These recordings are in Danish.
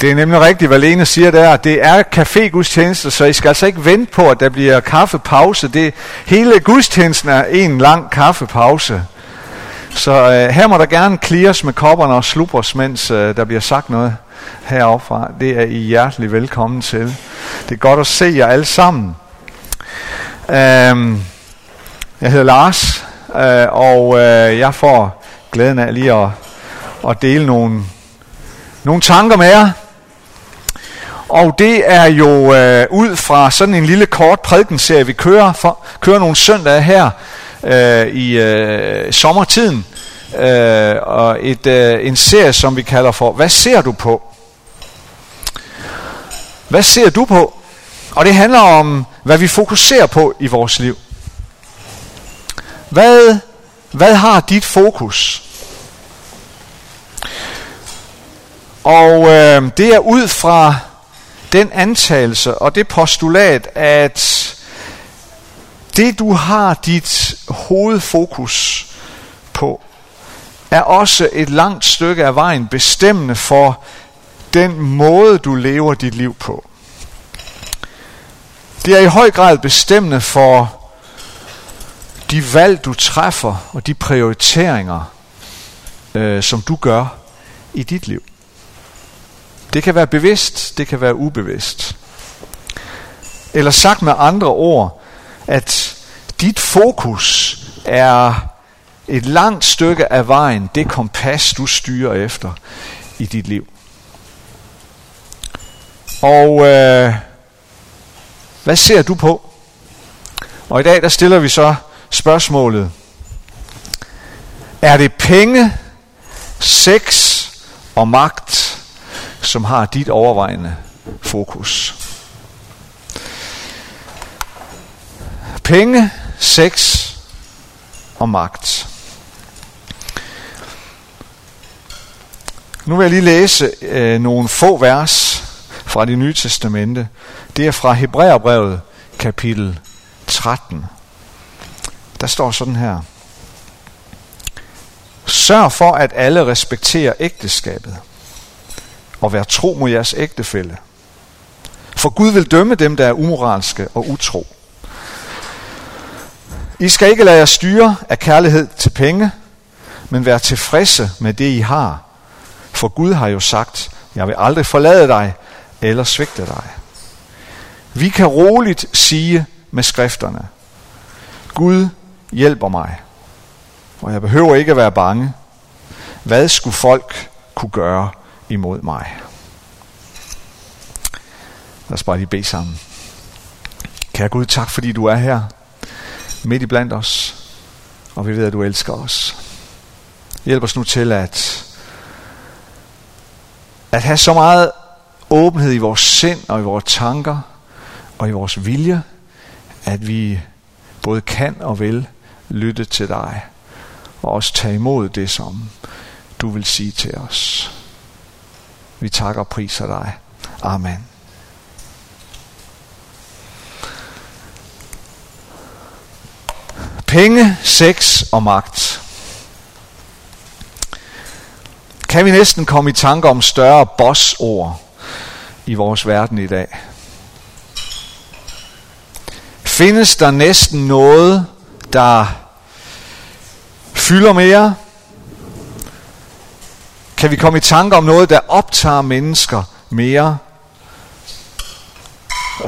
Det er nemlig rigtigt, hvad Lene siger der. Det er café-gudstjeneste, så I skal altså ikke vente på, at der bliver kaffepause. Det, hele gudstjenesten er en lang kaffepause. Så øh, her må der gerne clears med kopperne og slubres, mens øh, der bliver sagt noget heroppefra. Det er I hjertelig velkommen til. Det er godt at se jer alle sammen. Øhm, jeg hedder Lars, øh, og øh, jeg får glæden af lige at, at dele nogle, nogle tanker med jer. Og det er jo øh, ud fra sådan en lille kort prædikenserie, vi kører, for, kører nogle søndage her øh, i øh, sommertiden. Øh, og et, øh, en serie, som vi kalder for, hvad ser du på? Hvad ser du på? Og det handler om, hvad vi fokuserer på i vores liv. Hvad, hvad har dit fokus? Og øh, det er ud fra den antagelse og det postulat, at det du har dit hovedfokus på, er også et langt stykke af vejen bestemmende for den måde, du lever dit liv på. Det er i høj grad bestemmende for de valg, du træffer, og de prioriteringer, øh, som du gør i dit liv. Det kan være bevidst, det kan være ubevidst. Eller sagt med andre ord, at dit fokus er et langt stykke af vejen, det kompas, du styrer efter i dit liv. Og øh, hvad ser du på? Og i dag der stiller vi så spørgsmålet. Er det penge, sex og magt, som har dit overvejende fokus? Penge, sex og magt. Nu vil jeg lige læse øh, nogle få vers fra det nye testamente. Det er fra Hebræerbrevet kapitel 13. Der står sådan her. Sørg for, at alle respekterer ægteskabet og vær tro mod jeres ægtefælle. For Gud vil dømme dem, der er umoralske og utro. I skal ikke lade jer styre af kærlighed til penge, men være tilfredse med det, I har. For Gud har jo sagt, jeg vil aldrig forlade dig eller svigte dig. Vi kan roligt sige med skrifterne, Gud hjælper mig, og jeg behøver ikke at være bange. Hvad skulle folk kunne gøre imod mig? Lad os bare lige bede sammen. Kære Gud, tak fordi du er her midt i blandt os, og vi ved, at du elsker os. Hjælp os nu til at, at have så meget åbenhed i vores sind og i vores tanker og i vores vilje, at vi både kan og vil lytte til dig og også tage imod det, som du vil sige til os. Vi takker og priser dig. Amen. Penge, sex og magt. Kan vi næsten komme i tanke om større bossord i vores verden i dag? Findes der næsten noget, der fylder mere? Kan vi komme i tanke om noget, der optager mennesker mere?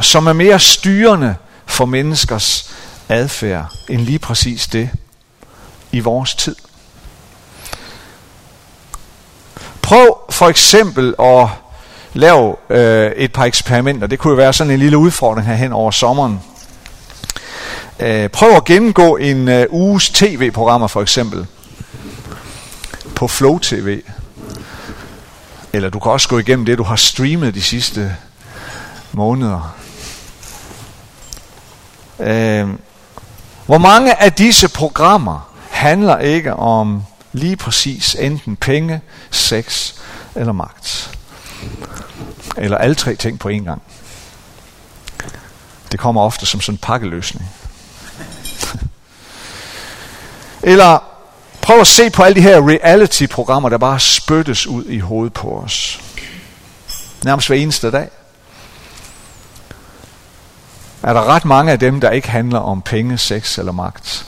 Som er mere styrende for menneskers adfærd end lige præcis det i vores tid. Prøv for eksempel at lave øh, et par eksperimenter. Det kunne jo være sådan en lille udfordring her hen over sommeren. Øh, prøv at gennemgå en øh, uges tv-programmer for eksempel på Flow TV. Eller du kan også gå igennem det, du har streamet de sidste måneder. Øh, hvor mange af disse programmer handler ikke om lige præcis enten penge, sex eller magt? Eller alle tre ting på én gang. Det kommer ofte som sådan en pakkeløsning. Eller prøv at se på alle de her reality-programmer, der bare spyttes ud i hovedet på os. Nærmest hver eneste dag. Er der ret mange af dem, der ikke handler om penge, sex eller magt.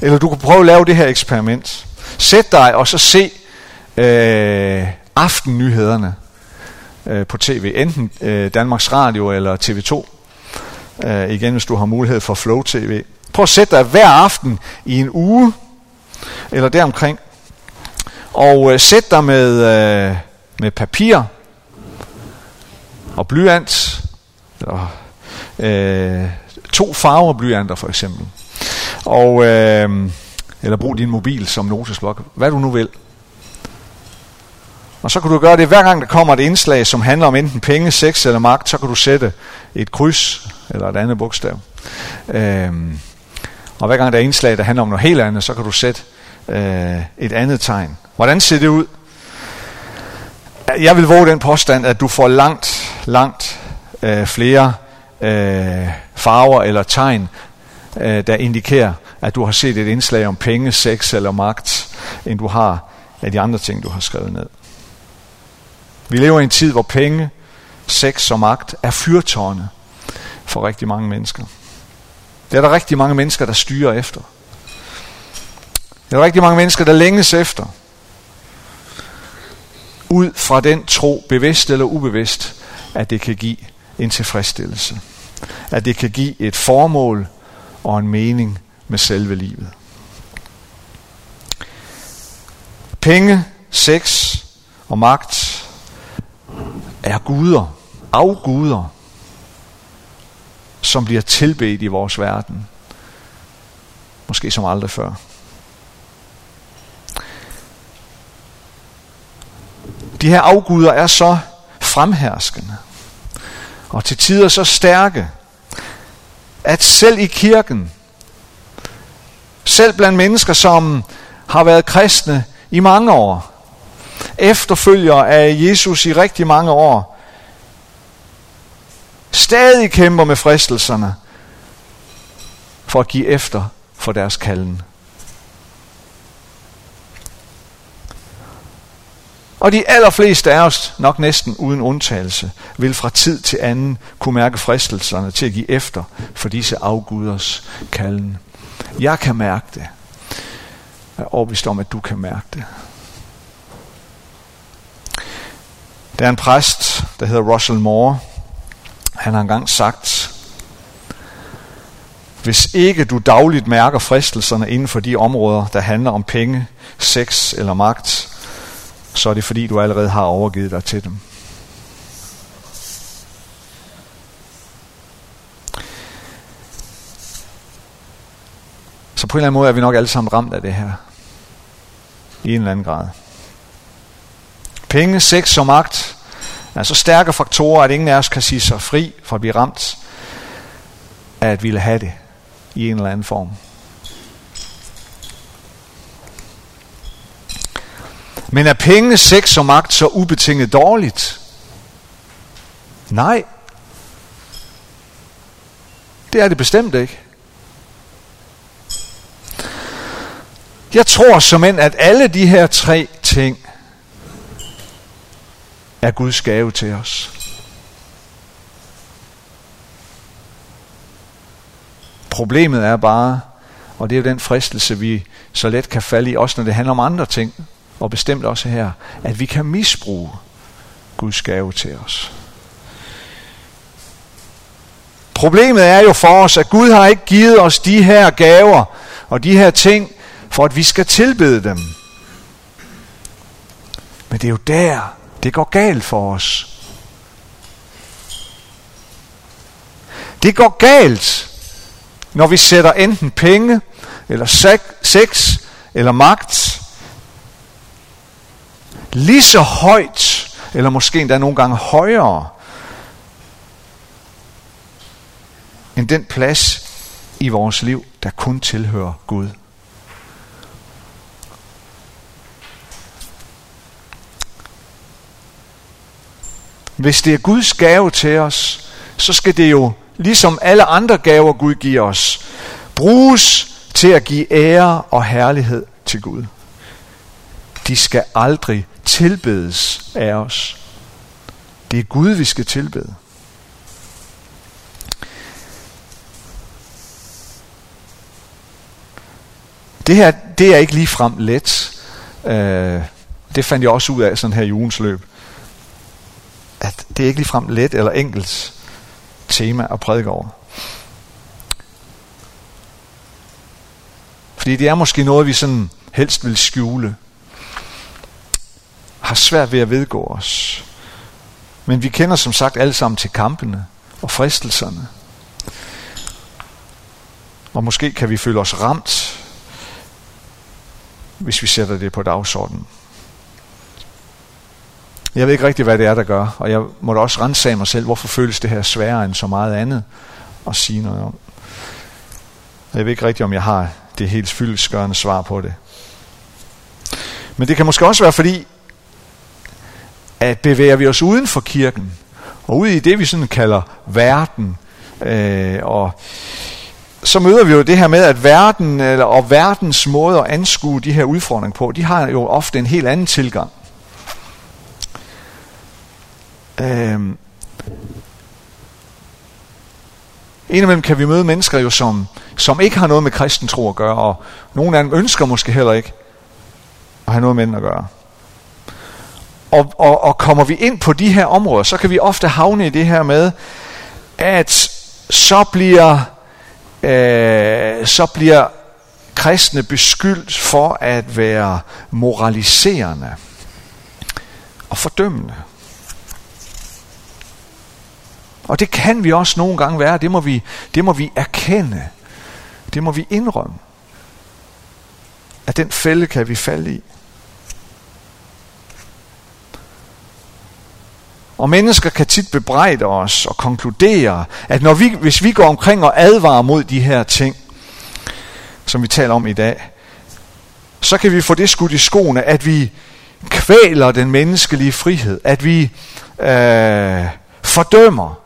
Eller du kan prøve at lave det her eksperiment. Sæt dig og så se øh, aftennyhederne øh, på tv. Enten øh, Danmarks Radio eller TV2. Øh, igen, hvis du har mulighed for Flow TV. Prøv at sætte dig hver aften i en uge, eller deromkring, og øh, sæt dig med, øh, med papir og blyant, eller øh, to farver blyanter for eksempel, og, øh, eller brug din mobil som notesblok, hvad du nu vil. Og så kan du gøre det, hver gang der kommer et indslag, som handler om enten penge, sex eller magt, så kan du sætte et kryds eller et andet bogstav. Øh, og hver gang der er indslag, der handler om noget helt andet, så kan du sætte øh, et andet tegn. Hvordan ser det ud? Jeg vil våge den påstand, at du får langt, langt øh, flere øh, farver eller tegn, øh, der indikerer, at du har set et indslag om penge, sex eller magt, end du har af de andre ting, du har skrevet ned. Vi lever i en tid, hvor penge, sex og magt er fyrtårne for rigtig mange mennesker. Det er der rigtig mange mennesker, der styrer efter. Det er der rigtig mange mennesker, der længes efter. Ud fra den tro, bevidst eller ubevidst, at det kan give en tilfredsstillelse. At det kan give et formål og en mening med selve livet. Penge, sex og magt er guder, afguder, som bliver tilbedt i vores verden. Måske som aldrig før. De her afguder er så fremherskende og til tider så stærke, at selv i kirken, selv blandt mennesker, som har været kristne i mange år, efterfølgere af Jesus i rigtig mange år, stadig kæmper med fristelserne for at give efter for deres kalden. Og de allerfleste af os, nok næsten uden undtagelse, vil fra tid til anden kunne mærke fristelserne til at give efter for disse afguders kalden. Jeg kan mærke det. Jeg er overbevist om, at du kan mærke det. Der er en præst, der hedder Russell Moore. Han har engang sagt, hvis ikke du dagligt mærker fristelserne inden for de områder, der handler om penge, sex eller magt, så er det fordi, du allerede har overgivet dig til dem. Så på en eller anden måde er vi nok alle sammen ramt af det her. I en eller anden grad. Penge, sex og magt Altså stærke faktorer, at ingen af os kan sige sig fri for at blive ramt af at ville have det i en eller anden form. Men er penge, sex og magt så ubetinget dårligt? Nej. Det er det bestemt ikke. Jeg tror som end, at alle de her tre ting er Guds gave til os. Problemet er bare, og det er jo den fristelse, vi så let kan falde i, også når det handler om andre ting, og bestemt også her, at vi kan misbruge Guds gave til os. Problemet er jo for os, at Gud har ikke givet os de her gaver og de her ting, for at vi skal tilbede dem. Men det er jo der, det går galt for os. Det går galt, når vi sætter enten penge, eller sex, eller magt lige så højt, eller måske endda nogle gange højere, end den plads i vores liv, der kun tilhører Gud. Hvis det er Guds gave til os, så skal det jo, ligesom alle andre gaver Gud giver os, bruges til at give ære og herlighed til Gud. de skal aldrig tilbedes af os. Det er Gud, vi skal tilbede. Det her, det er ikke lige frem let. Øh, det fandt jeg også ud af sådan her i ugens løb. At det er ikke ligefrem let eller enkelt tema at prædike over. Fordi det er måske noget, vi sådan helst vil skjule. Har svært ved at vedgå os. Men vi kender som sagt alle sammen til kampene og fristelserne. Og måske kan vi føle os ramt, hvis vi sætter det på dagsordenen. Jeg ved ikke rigtig, hvad det er, der gør, og jeg må da også rense mig selv, hvorfor føles det her sværere end så meget andet at sige noget om. Jeg ved ikke rigtig, om jeg har det helt fyldeskørende svar på det. Men det kan måske også være fordi, at bevæger vi os uden for kirken, og ud i det, vi sådan kalder verden, øh, og så møder vi jo det her med, at verden eller, og verdens måde at anskue de her udfordringer på, de har jo ofte en helt anden tilgang. Øhm, Indimellem kan vi møde mennesker jo, som, som ikke har noget med kristen tro at gøre, og nogle af dem ønsker måske heller ikke at have noget med den at gøre. Og, og, og kommer vi ind på de her områder, så kan vi ofte havne i det her med, at så bliver, øh, så bliver kristne beskyldt for at være moraliserende og fordømmende. Og det kan vi også nogle gange være. Det må vi, det må vi erkende. Det må vi indrømme. At den fælde kan vi falde i. Og mennesker kan tit bebrejde os og konkludere, at når vi, hvis vi går omkring og advarer mod de her ting, som vi taler om i dag, så kan vi få det skudt i skoene, at vi kvæler den menneskelige frihed, at vi øh, fordømmer,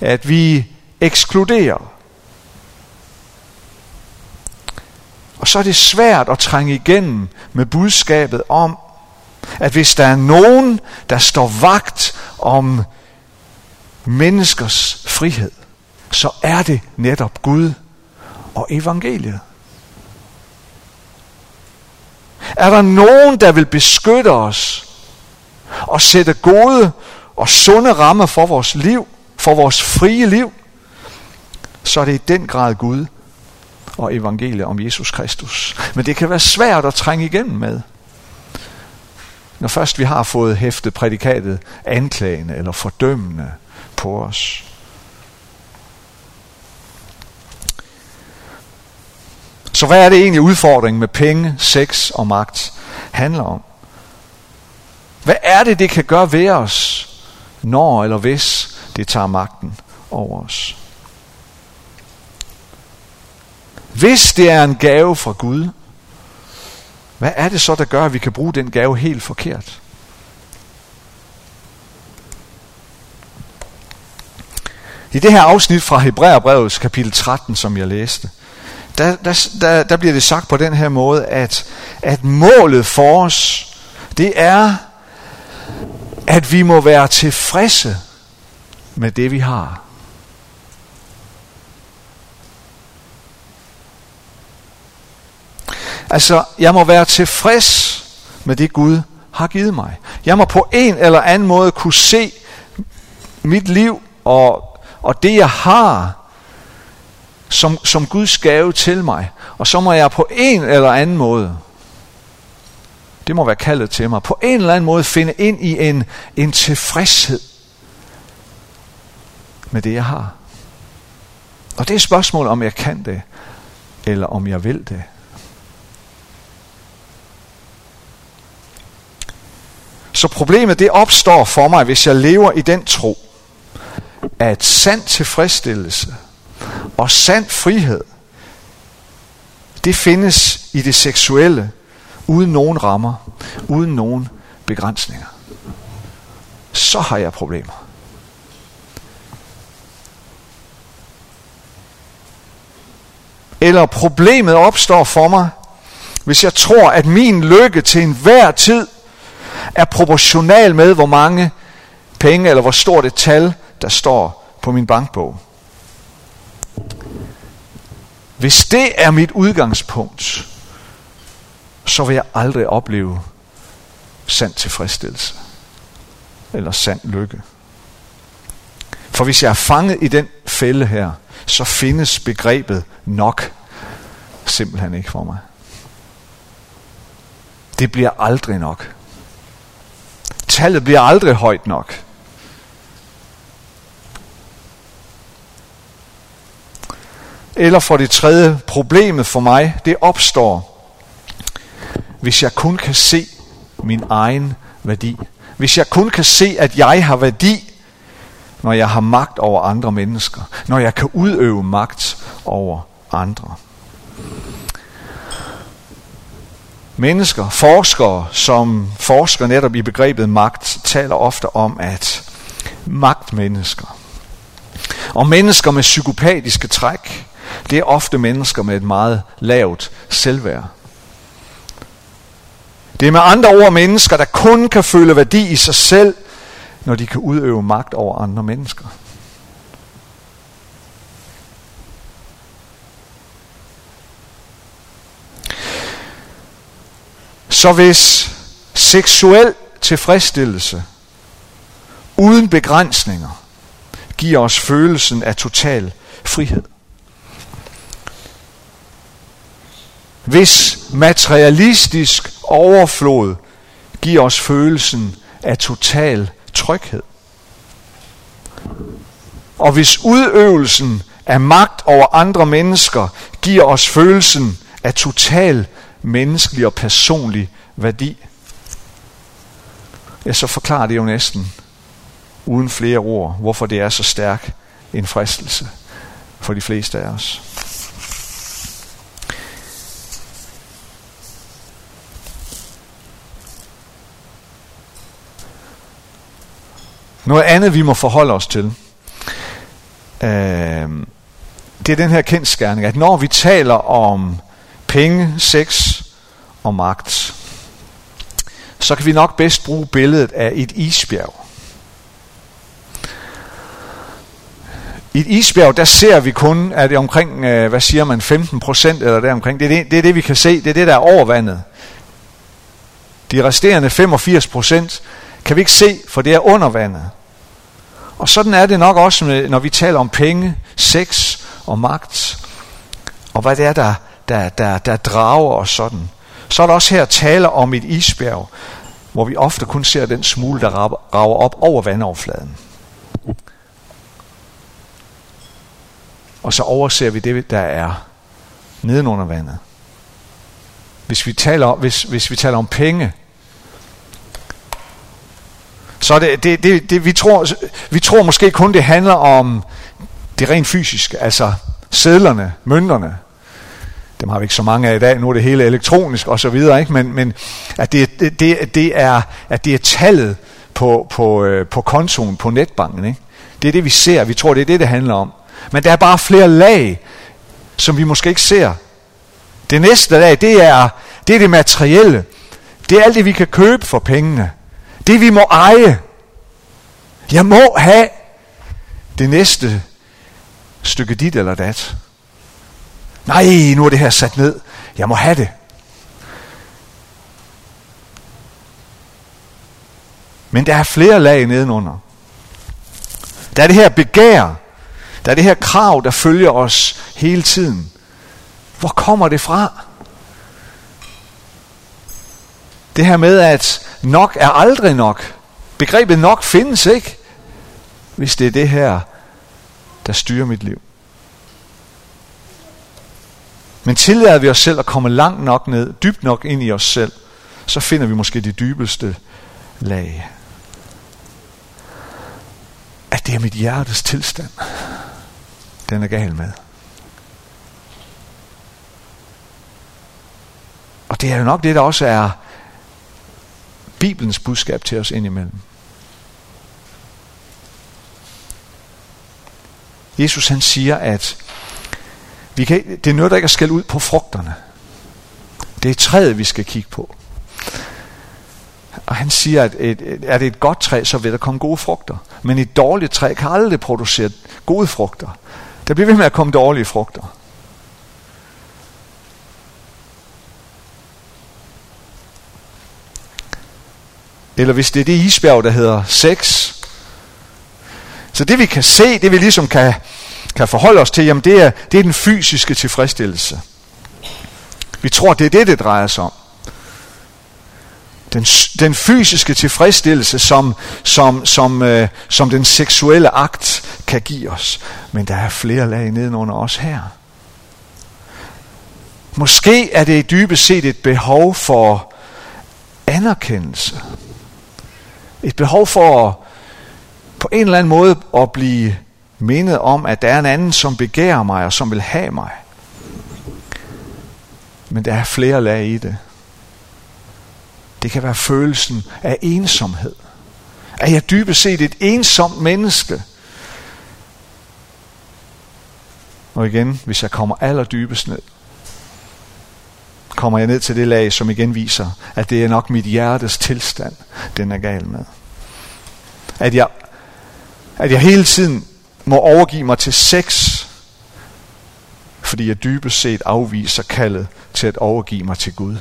at vi ekskluderer. Og så er det svært at trænge igennem med budskabet om, at hvis der er nogen, der står vagt om menneskers frihed, så er det netop Gud og evangeliet. Er der nogen, der vil beskytte os og sætte gode og sunde rammer for vores liv, for vores frie liv, så er det i den grad Gud og evangeliet om Jesus Kristus. Men det kan være svært at trænge igennem med. Når først vi har fået hæftet prædikatet anklagende eller fordømmende på os. Så hvad er det egentlig udfordringen med penge, sex og magt handler om? Hvad er det, det kan gøre ved os, når eller hvis det tager magten over os. Hvis det er en gave fra Gud, hvad er det så, der gør, at vi kan bruge den gave helt forkert? I det her afsnit fra Hebræerbrevets kapitel 13, som jeg læste, der, der, der, der bliver det sagt på den her måde, at, at målet for os, det er, at vi må være tilfredse med det vi har. Altså, jeg må være tilfreds med det Gud har givet mig. Jeg må på en eller anden måde kunne se mit liv og, og det jeg har som, som Guds gave til mig. Og så må jeg på en eller anden måde, det må være kaldet til mig, på en eller anden måde finde ind i en, en tilfredshed med det, jeg har. Og det er et spørgsmål, om jeg kan det, eller om jeg vil det. Så problemet det opstår for mig, hvis jeg lever i den tro, at sand tilfredsstillelse og sand frihed, det findes i det seksuelle, uden nogen rammer, uden nogen begrænsninger. Så har jeg problemer. Eller problemet opstår for mig, hvis jeg tror, at min lykke til enhver tid er proportional med, hvor mange penge eller hvor stort et tal, der står på min bankbog. Hvis det er mit udgangspunkt, så vil jeg aldrig opleve sand tilfredsstillelse eller sand lykke. For hvis jeg er fanget i den fælde her, så findes begrebet nok simpelthen ikke for mig. Det bliver aldrig nok. Tallet bliver aldrig højt nok. Eller for det tredje, problemet for mig, det opstår, hvis jeg kun kan se min egen værdi. Hvis jeg kun kan se, at jeg har værdi, når jeg har magt over andre mennesker. Når jeg kan udøve magt over andre. Mennesker, forskere, som forsker netop i begrebet magt, taler ofte om, at magtmennesker og mennesker med psykopatiske træk, det er ofte mennesker med et meget lavt selvværd. Det er med andre ord mennesker, der kun kan føle værdi i sig selv, når de kan udøve magt over andre mennesker. Så hvis seksuel tilfredsstillelse uden begrænsninger giver os følelsen af total frihed, hvis materialistisk overflod giver os følelsen af total tryghed. Og hvis udøvelsen af magt over andre mennesker giver os følelsen af total menneskelig og personlig værdi, ja, så forklarer det jo næsten uden flere ord, hvorfor det er så stærk en fristelse for de fleste af os. Noget andet, vi må forholde os til, øh, det er den her kendskærning, at når vi taler om penge, sex og magt, så kan vi nok bedst bruge billedet af et isbjerg. I et isbjerg, der ser vi kun, at det omkring, øh, hvad siger man, 15 procent eller der omkring. Det er det, det er det, vi kan se. Det er det, der er overvandet. De resterende 85 procent, kan vi ikke se, for det er under vandet. Og sådan er det nok også, med, når vi taler om penge, sex og magt, og hvad det er, der, der, der, der drager os sådan. Så er der også her tale om et isbjerg, hvor vi ofte kun ser den smule, der rager op over vandoverfladen. Og så overser vi det, der er nedenunder vandet. Hvis vi taler, hvis, hvis vi taler om penge, så det, det, det, det, vi, tror, vi tror måske kun, det handler om det rent fysiske, altså sædlerne, mønterne. Dem har vi ikke så mange af i dag, nu er det hele elektronisk og så videre, ikke? men, men at, det, det, det, det er, at det er tallet på, på, øh, på kontoen, på netbanken. Ikke? Det er det, vi ser. Vi tror, det er det, det handler om. Men der er bare flere lag, som vi måske ikke ser. Det næste lag, det er det, er det materielle. Det er alt det, vi kan købe for pengene. Det vi må eje. Jeg må have det næste stykke dit eller dat. Nej, nu er det her sat ned. Jeg må have det. Men der er flere lag nedenunder. Der er det her begær. Der er det her krav, der følger os hele tiden. Hvor kommer det fra? Det her med, at nok er aldrig nok. Begrebet nok findes ikke, hvis det er det her, der styrer mit liv. Men tillader vi os selv at komme langt nok ned, dybt nok ind i os selv, så finder vi måske de dybeste lag. At det er mit hjertes tilstand, den er gal med. Og det er jo nok det, der også er Bibelens budskab til os indimellem. Jesus han siger, at vi kan, det er noget, der ikke er skæld ud på frugterne. Det er træet, vi skal kigge på. Og han siger, at et, et, er det et godt træ, så vil der komme gode frugter. Men et dårligt træ kan aldrig producere gode frugter. Der bliver ved med at komme dårlige frugter. Eller hvis det er det isbjerg, der hedder 6. Så det vi kan se, det vi ligesom kan, kan forholde os til, jamen det er, det er den fysiske tilfredsstillelse. Vi tror, det er det, det drejer sig om. Den, den fysiske tilfredsstillelse, som, som, som, øh, som den seksuelle akt kan give os. Men der er flere lag nedenunder os her. Måske er det dybest set et behov for anerkendelse. Et behov for på en eller anden måde at blive mindet om, at der er en anden, som begærer mig og som vil have mig. Men der er flere lag i det. Det kan være følelsen af ensomhed. Er jeg dybest set et ensomt menneske? Og igen, hvis jeg kommer allerdybest ned, kommer jeg ned til det lag, som igen viser, at det er nok mit hjertes tilstand, den er gal med. At jeg, at jeg hele tiden må overgive mig til sex, fordi jeg dybest set afviser kaldet til at overgive mig til Gud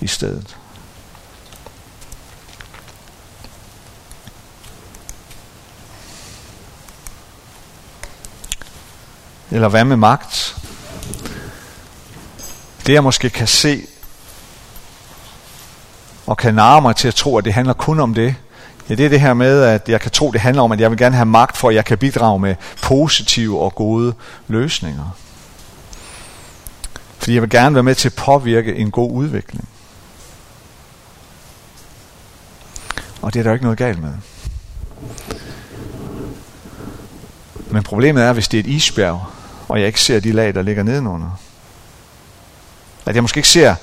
i stedet. Eller hvad med magt? Det jeg måske kan se, og kan narre mig til at tro, at det handler kun om det, ja, det er det her med, at jeg kan tro, det handler om, at jeg vil gerne have magt, for at jeg kan bidrage med positive og gode løsninger. Fordi jeg vil gerne være med til at påvirke en god udvikling. Og det er der ikke noget galt med. Men problemet er, hvis det er et isbjerg, og jeg ikke ser de lag, der ligger nedenunder. At jeg måske ikke ser,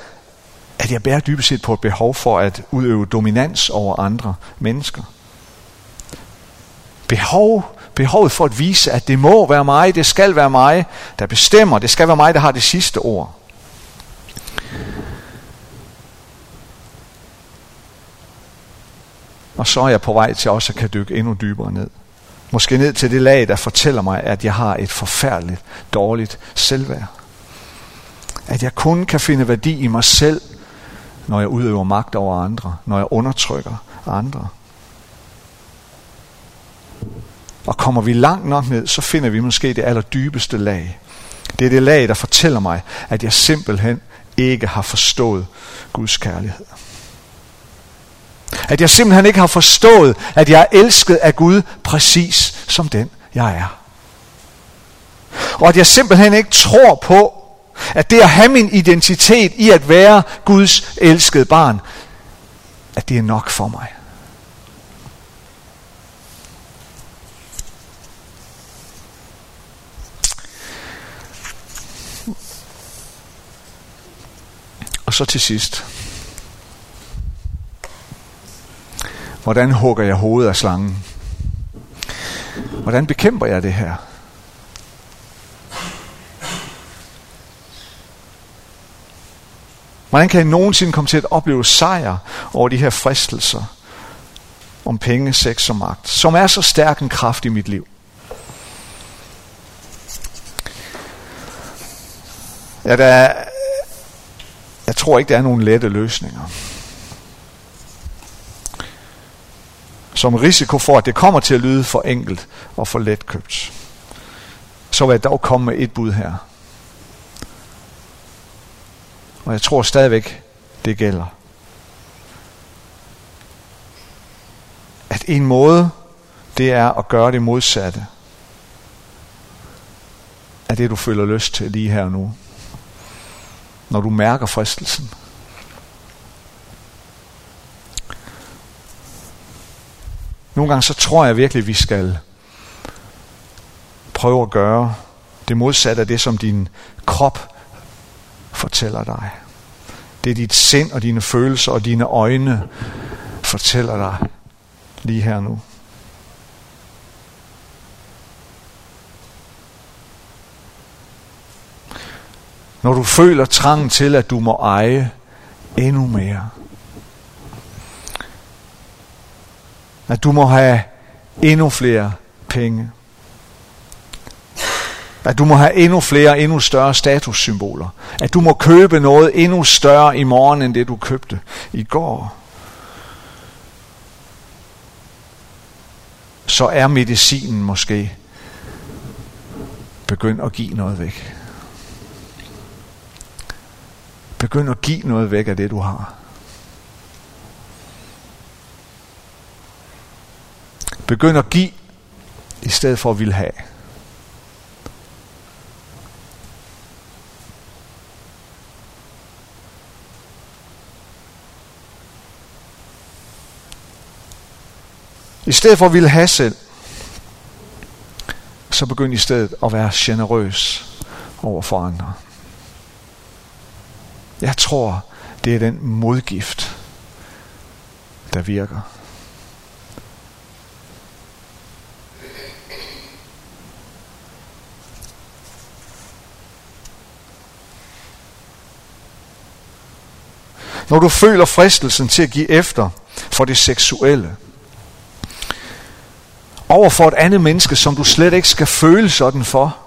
at jeg bærer dybest set på et behov for at udøve dominans over andre mennesker. Behov, behovet for at vise, at det må være mig, det skal være mig, der bestemmer, det skal være mig, der har det sidste ord. Og så er jeg på vej til også at kan dykke endnu dybere ned. Måske ned til det lag, der fortæller mig, at jeg har et forfærdeligt, dårligt selvværd. At jeg kun kan finde værdi i mig selv, når jeg udøver magt over andre, når jeg undertrykker andre. Og kommer vi langt nok ned, så finder vi måske det allerdybeste lag. Det er det lag, der fortæller mig, at jeg simpelthen ikke har forstået Guds kærlighed. At jeg simpelthen ikke har forstået, at jeg er elsket af Gud præcis som den jeg er. Og at jeg simpelthen ikke tror på, at det at have min identitet i at være Guds elskede barn, at det er nok for mig. Og så til sidst. Hvordan hugger jeg hovedet af slangen? Hvordan bekæmper jeg det her? Hvordan kan jeg nogensinde komme til at opleve sejr over de her fristelser om penge, sex og magt, som er så stærk en kraft i mit liv? Ja, der er, jeg tror ikke, der er nogen lette løsninger. som risiko for, at det kommer til at lyde for enkelt og for letkøbt, så vil jeg dog komme med et bud her. Og jeg tror stadigvæk, det gælder. At en måde, det er at gøre det modsatte af det, du føler lyst til lige her og nu. Når du mærker fristelsen. Nogle gange så tror jeg virkelig, at vi skal prøve at gøre det modsatte af det, som din krop fortæller dig. Det er dit sind og dine følelser og dine øjne fortæller dig lige her nu. Når du føler trangen til, at du må eje endnu mere. At du må have endnu flere penge. At du må have endnu flere, endnu større statussymboler. At du må købe noget endnu større i morgen, end det du købte i går. Så er medicinen måske begyndt at give noget væk. Begynd at give noget væk af det, du har. Begynd at give, i stedet for at ville have. I stedet for at ville have selv, så begynd i stedet at være generøs over for andre. Jeg tror, det er den modgift, der virker. Når du føler fristelsen til at give efter for det seksuelle, over for et andet menneske, som du slet ikke skal føle sådan for,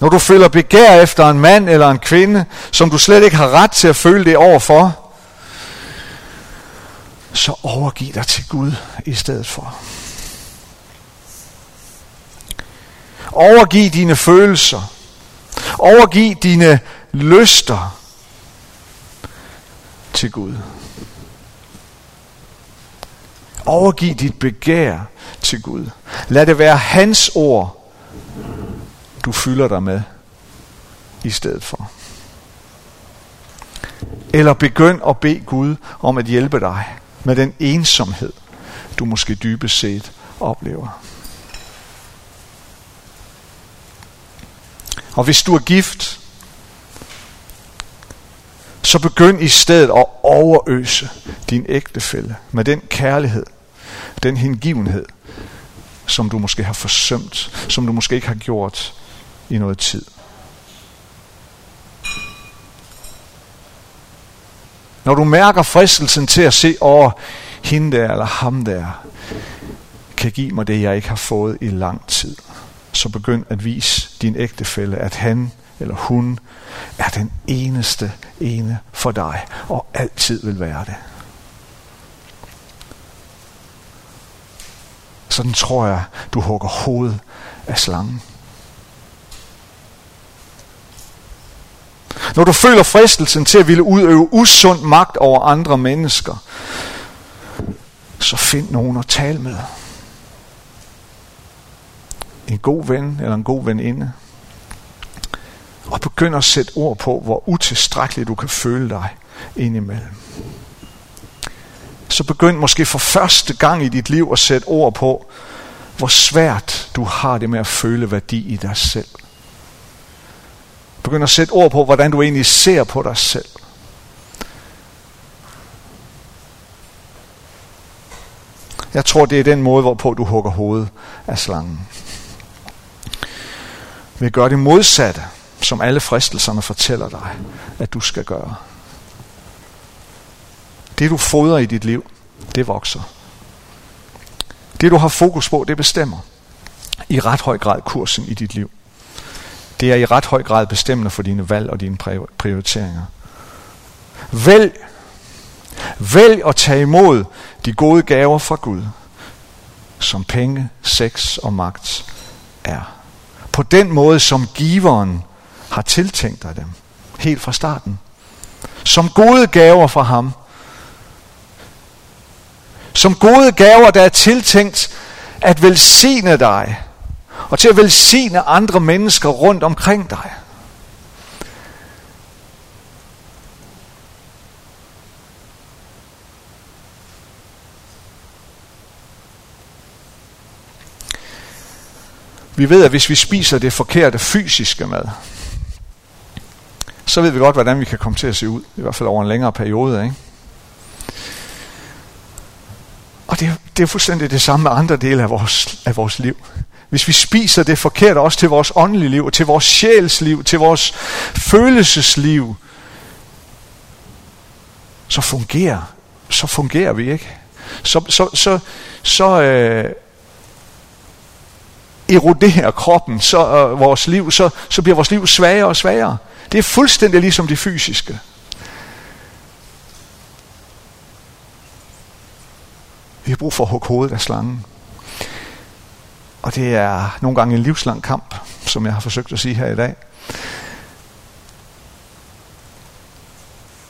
når du føler begær efter en mand eller en kvinde, som du slet ikke har ret til at føle det overfor, så overgiv dig til Gud i stedet for. Overgiv dine følelser. Overgiv dine lyster til Gud. Overgiv dit begær til Gud. Lad det være hans ord, du fylder dig med i stedet for. Eller begynd at bede Gud om at hjælpe dig med den ensomhed, du måske dybest set oplever. Og hvis du er gift, så begynd i stedet at overøse din ægtefælle med den kærlighed, den hengivenhed, som du måske har forsømt, som du måske ikke har gjort i noget tid. Når du mærker fristelsen til at se over hende der eller ham der, kan give mig det, jeg ikke har fået i lang tid, så begynd at vise din ægtefælle, at han eller hun er den eneste ene for dig, og altid vil være det. Sådan tror jeg, du hugger hovedet af slangen. Når du føler fristelsen til at ville udøve usund magt over andre mennesker, så find nogen at tale med. En god ven eller en god veninde. Og begynd at sætte ord på, hvor utilstrækkeligt du kan føle dig indimellem. Så begynd måske for første gang i dit liv at sætte ord på, hvor svært du har det med at føle værdi i dig selv. Begynd at sætte ord på, hvordan du egentlig ser på dig selv. Jeg tror, det er den måde, hvorpå du hugger hovedet af slangen. Vi gør det modsatte, som alle fristelserne fortæller dig, at du skal gøre. Det du fodrer i dit liv, det vokser. Det du har fokus på, det bestemmer i ret høj grad kursen i dit liv. Det er i ret høj grad bestemmende for dine valg og dine prioriteringer. Vælg, vælg at tage imod de gode gaver fra Gud, som penge, sex og magt er. På den måde, som giveren har tiltænkt dig dem, helt fra starten. Som gode gaver fra ham. Som gode gaver, der er tiltænkt at velsigne dig og til at velsigne andre mennesker rundt omkring dig. Vi ved, at hvis vi spiser det forkerte fysiske mad, så ved vi godt, hvordan vi kan komme til at se ud. I hvert fald over en længere periode. Ikke? Og det, det er fuldstændig det samme med andre dele af vores, af vores liv hvis vi spiser det forkert også til vores åndelige liv, til vores sjælsliv, til vores følelsesliv, så fungerer, så fungerer vi ikke. Så, så, så, så øh, eroderer kroppen, så øh, vores liv, så, så bliver vores liv svagere og svagere. Det er fuldstændig ligesom det fysiske. Vi har brug for at hugge hovedet af slangen. Og det er nogle gange en livslang kamp, som jeg har forsøgt at sige her i dag.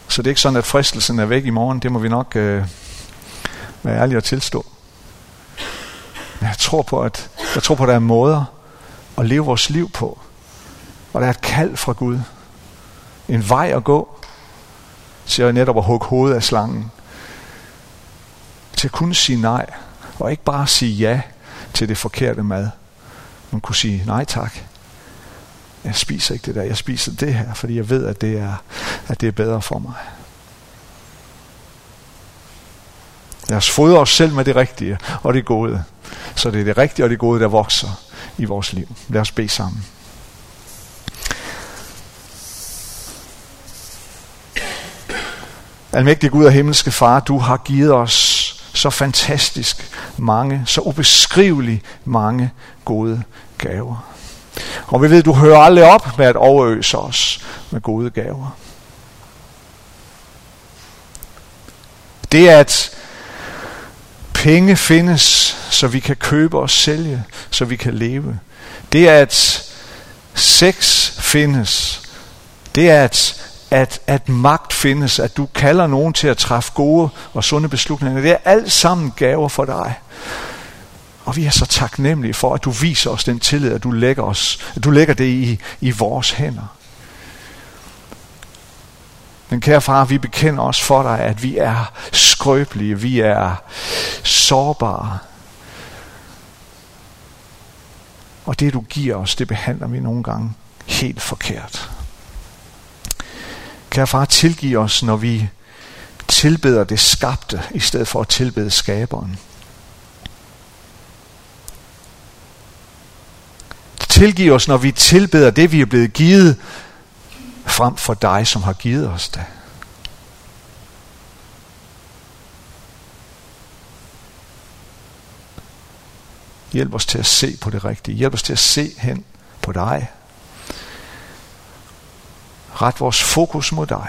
Så det er ikke sådan, at fristelsen er væk i morgen. Det må vi nok øh, være ærlige og tilstå. Men jeg tror på, at jeg tror på, at der er måder at leve vores liv på. Og der er et kald fra Gud. En vej at gå til at netop at hugge hovedet af slangen. Til at kunne sige nej, og ikke bare sige ja til det forkerte mad. Man kunne sige nej tak. Jeg spiser ikke det der, jeg spiser det her, fordi jeg ved, at det er, at det er bedre for mig. Lad os fodre os selv med det rigtige og det gode. Så det er det rigtige og det gode, der vokser i vores liv. Lad os bede sammen. Almægtig Gud og himmelske Far, du har givet os så fantastisk mange, så ubeskriveligt mange gode gaver. Og vi ved, du hører aldrig op med at overøse os med gode gaver. Det at penge findes, så vi kan købe og sælge, så vi kan leve. Det at sex findes. Det at at, at magt findes, at du kalder nogen til at træffe gode og sunde beslutninger. Det er alt sammen gaver for dig. Og vi er så taknemmelige for, at du viser os den tillid, at du lægger, os, at du lægger det i, i vores hænder. Men kære far, vi bekender os for dig, at vi er skrøbelige, vi er sårbare. Og det du giver os, det behandler vi nogle gange helt forkert. Kære far, tilgiv os, når vi tilbeder det skabte, i stedet for at tilbede skaberen. Tilgiv os, når vi tilbeder det, vi er blevet givet, frem for dig, som har givet os det. Hjælp os til at se på det rigtige. Hjælp os til at se hen på dig. Ret vores fokus mod dig.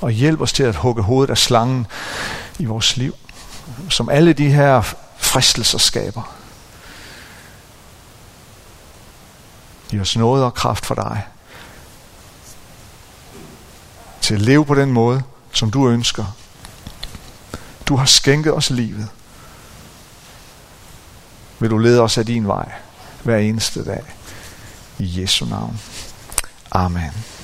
Og hjælp os til at hugge hovedet af slangen i vores liv. Som alle de her fristelser skaber. Giv os noget og kraft for dig. Til at leve på den måde, som du ønsker. Du har skænket os livet. Vil du lede os af din vej hver eneste dag. I Jesu navn. Amen.